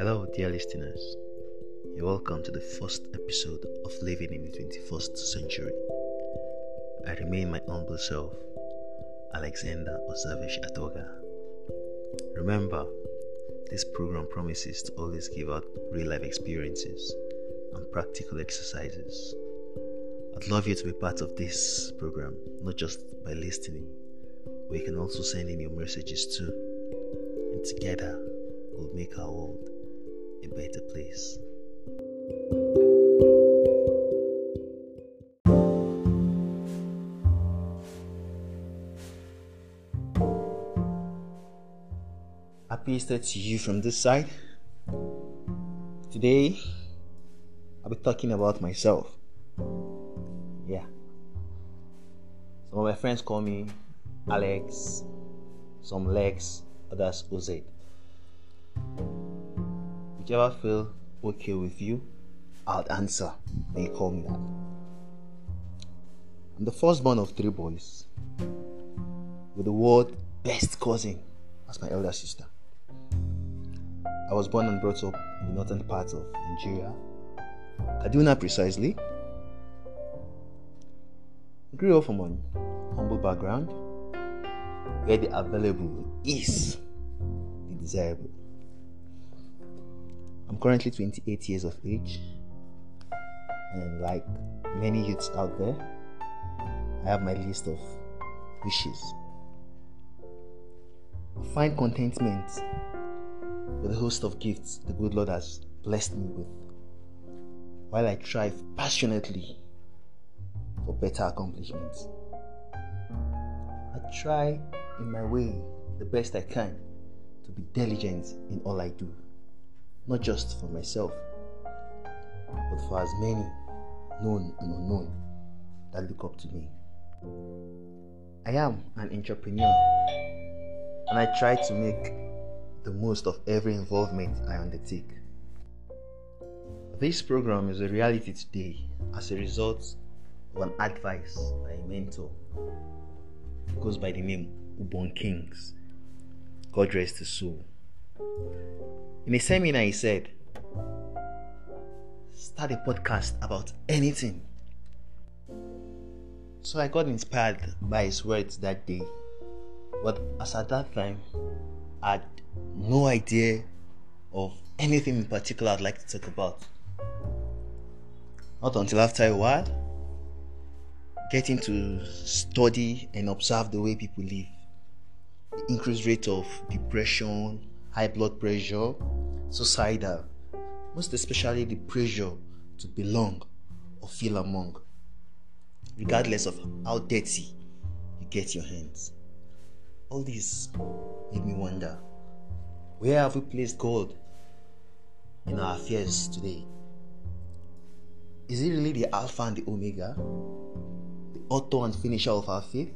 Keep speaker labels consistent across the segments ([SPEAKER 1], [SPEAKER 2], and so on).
[SPEAKER 1] Hello, dear listeners. You're welcome to the first episode of Living in the 21st Century. I remain my humble self, Alexander Osavish Atoga. Remember, this program promises to always give out real life experiences and practical exercises. I'd love you to be part of this program, not just by listening, but you can also send in your messages too. And together, we'll make our world a better place. Happy Easter to you from this side. Today, I'll be talking about myself. Yeah. Some of my friends call me Alex, some Lex, others OZ. Whichever feel okay with you, I'll answer you call me that. I'm the firstborn of three boys, with the word best cousin as my elder sister. I was born and brought up in the northern part of Nigeria, Kaduna precisely. Grew up from an humble background where the available is the desirable. I'm currently 28 years of age, and like many youths out there, I have my list of wishes. I find contentment with the host of gifts the good Lord has blessed me with, while I strive passionately for better accomplishments. I try in my way the best I can to be diligent in all I do, not just for myself, but for as many known and unknown that look up to me. I am an entrepreneur and I try to make the most of every involvement I undertake. This program is a reality today as a result of an advice by a mentor who goes by the name Ubon Kings. God rest his soul. In a seminar, he said, Start a podcast about anything. So I got inspired by his words that day. But as at that time, I had no idea of anything in particular I'd like to talk about. Not until after a while, getting to study and observe the way people live, the increased rate of depression, high blood pressure, suicidal, most especially the pressure to belong or feel among, regardless of how dirty you get your hands. All this made me wonder where have we placed God in our affairs today? Is He really the Alpha and the Omega, the author and finisher of our faith?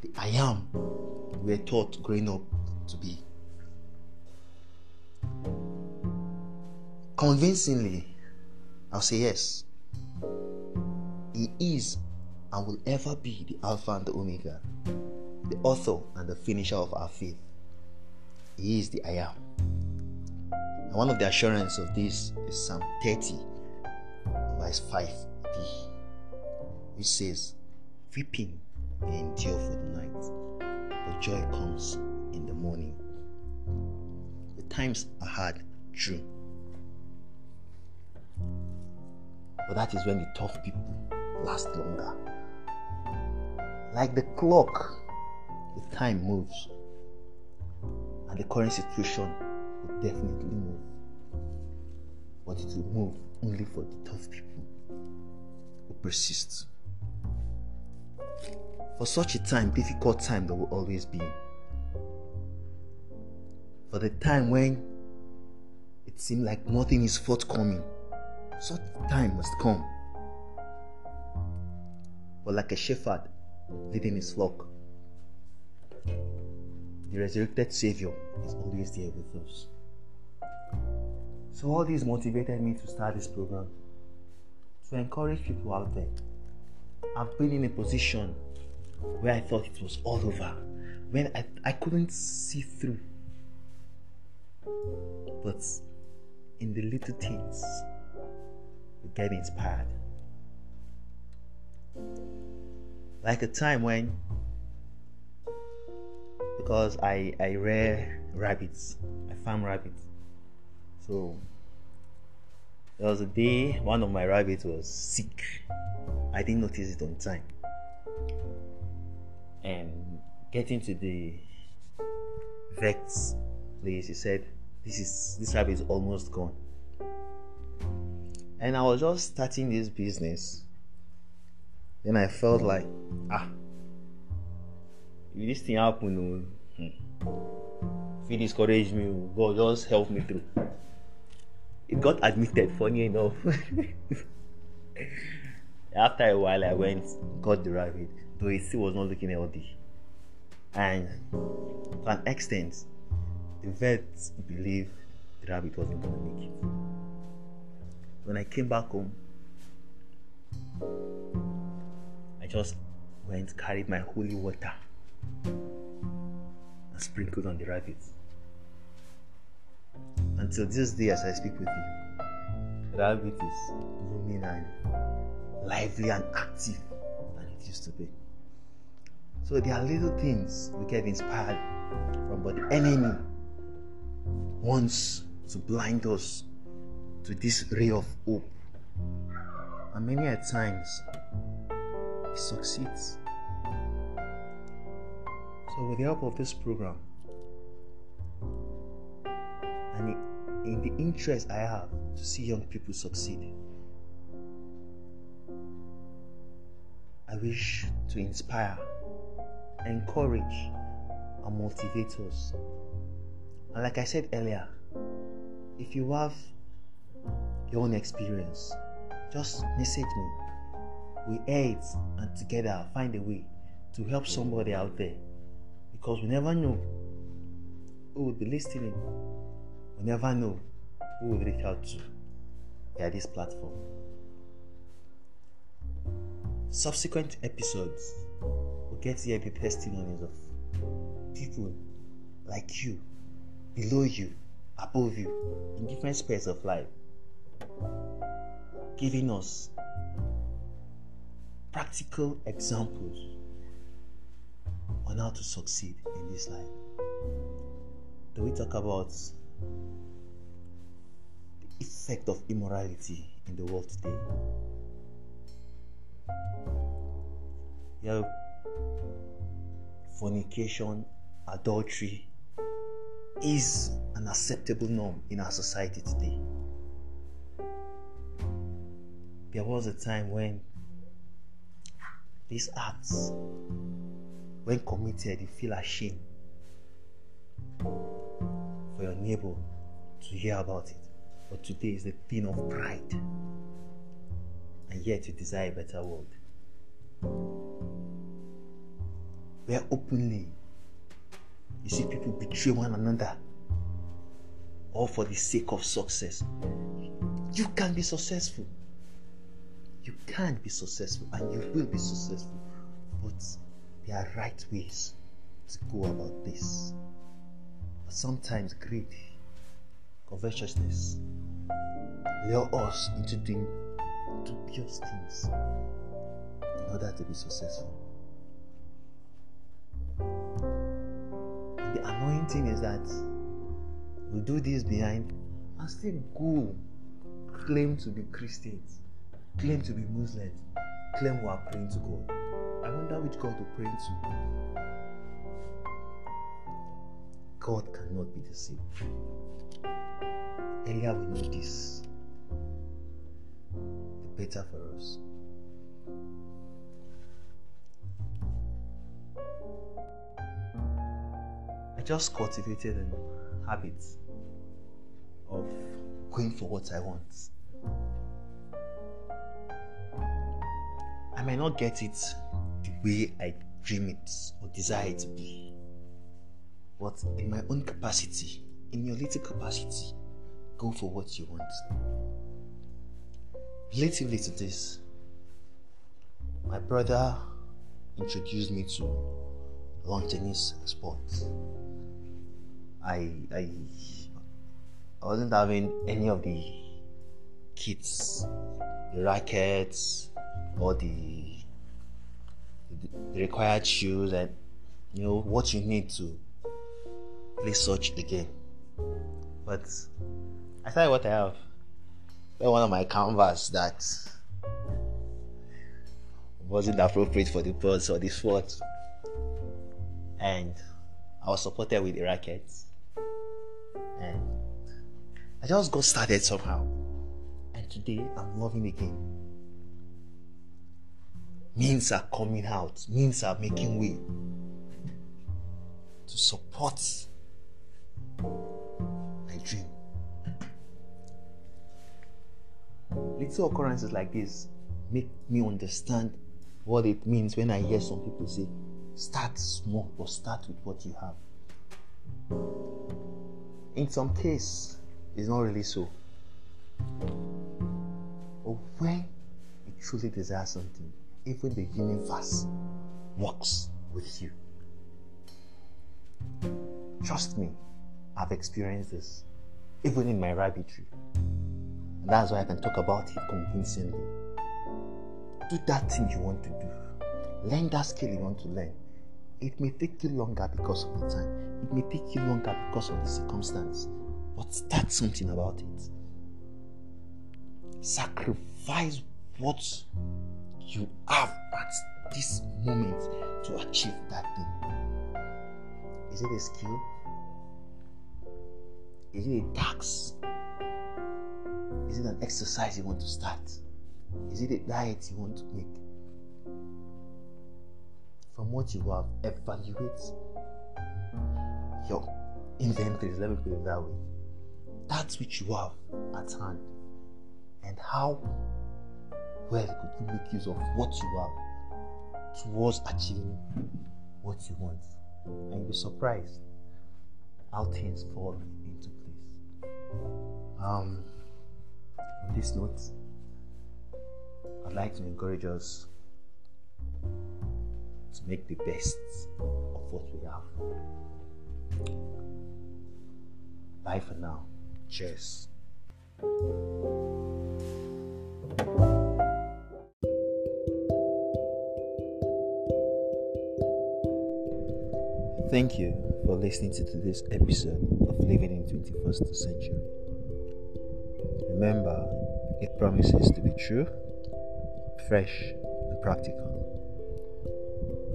[SPEAKER 1] The I am we were taught growing up to be. Convincingly, I'll say yes. He is and will ever be the Alpha and the Omega, the author and the finisher of our faith. He is the I am. And one of the assurance of this is Psalm 30, verse 5b, which says, Weeping may endure for the night, but joy comes in the morning. The times are hard, true. But that is when the tough people last longer. Like the clock, the time moves. And the current situation will definitely move. But it will move only for the tough people who persist. For such a time, difficult time, there will always be. For the time when it seemed like nothing is forthcoming, such time must come. But like a shepherd leading his flock, the resurrected Savior is always there with us. So, all this motivated me to start this program to encourage people out there. I've been in a position where I thought it was all over, when I, I couldn't see through. But in the little things, get inspired. Like a time when, because I I rear rabbits, I farm rabbits, so there was a day one of my rabbits was sick. I didn't notice it on time, and getting to the vet's place, he said, "This is this rabbit is almost gone." And I was just starting this business. Then I felt like, ah, if this thing happen, oh, hmm, if he discouraged me, oh, God just help me through. It got admitted, funny enough. After a while, I went, got the rabbit, though it still was not looking healthy. And to an extent, the vets believed the rabbit wasn't going to make it. When I came back home, I just went, carried my holy water, and sprinkled on the rabbit. Until this day, as I speak with you, the rabbit is roaming and lively and active than it used to be. So there are little things we get inspired from, but the enemy wants to blind us to this ray of hope. And many a times he succeeds. So with the help of this program and in the interest I have to see young people succeed, I wish to inspire, encourage, and motivate us. And like I said earlier, if you have your own experience, just message me. We aid and together find a way to help somebody out there because we never know who will be listening. We never know who will reach out to via this platform. Subsequent episodes will get to hear the testimonies of people like you, below you, above you, in different spheres of life, giving us practical examples on how to succeed in this life. Do we talk about the effect of immorality in the world today? Yeah, fornication, adultery is an acceptable norm in our society today. There was a time when these acts, when committed, you feel ashamed for your neighbor to hear about it. But today is the thing of pride, and yet you desire a better world where openly you see people betray one another all for the sake of success. You can be successful. You can be successful and you will be successful. But there are right ways to go about this. But sometimes greed, covetousness lure us into doing dubious things in order to be successful. The annoying thing is that we do this behind and still go claim to be Christians, claim to be Muslims, claim we are praying to God. I wonder which God we're praying to. God cannot be deceived. Earlier we know this, the better for us. I just cultivated a habit of going for what I want. I might not get it the way I dream it or desire it to be, but in my own capacity, in your little capacity, go for what you want. Relatively to this, my brother introduced me to lawn tennis sports. I I I wasn't having any of the kits, the rackets, or the, the required shoes, and you know what you need to play such a game. But I started what I have. one of my canvas that wasn't appropriate for the purse or the sport. And I was supported with the racket. And I just got started somehow. And today I'm loving the game. Means are coming out, means are making way to support my dream. Little occurrences like this make me understand what it means when I hear some people say, start small, but start with what you have. In some case, it's not really so. But when you truly desire something, even the universe works with you. Trust me, I've experienced this, even in my rabbitry. And that's why I can talk about it convincingly do that thing you want to do. Learn that skill you want to learn. It may take you longer because of the time. It may take you longer because of the circumstance. But start something about it. Sacrifice what you have at this moment to achieve that thing. Is it a skill? Is it a tax? Is it an exercise you want to start? Is it a diet you want to make? From what you have, evaluate your inventories. Let me put it that way. That's which you have at hand. And how well could you make use of what you have towards achieving what you want? And you'll be surprised how things fall into place. Um, on this note, I'd like to encourage us to make the best of what we have. Bye for now. Cheers. Thank you for listening to today's episode of Living in 21st Century. Remember, it promises to be true fresh and practical.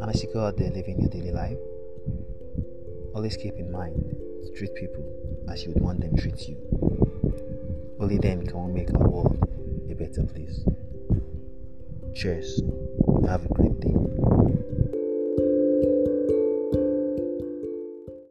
[SPEAKER 1] And as you go out there living your daily life, always keep in mind to treat people as you would want them to treat you. Only then can we make our world a better place. Cheers. Have a great day.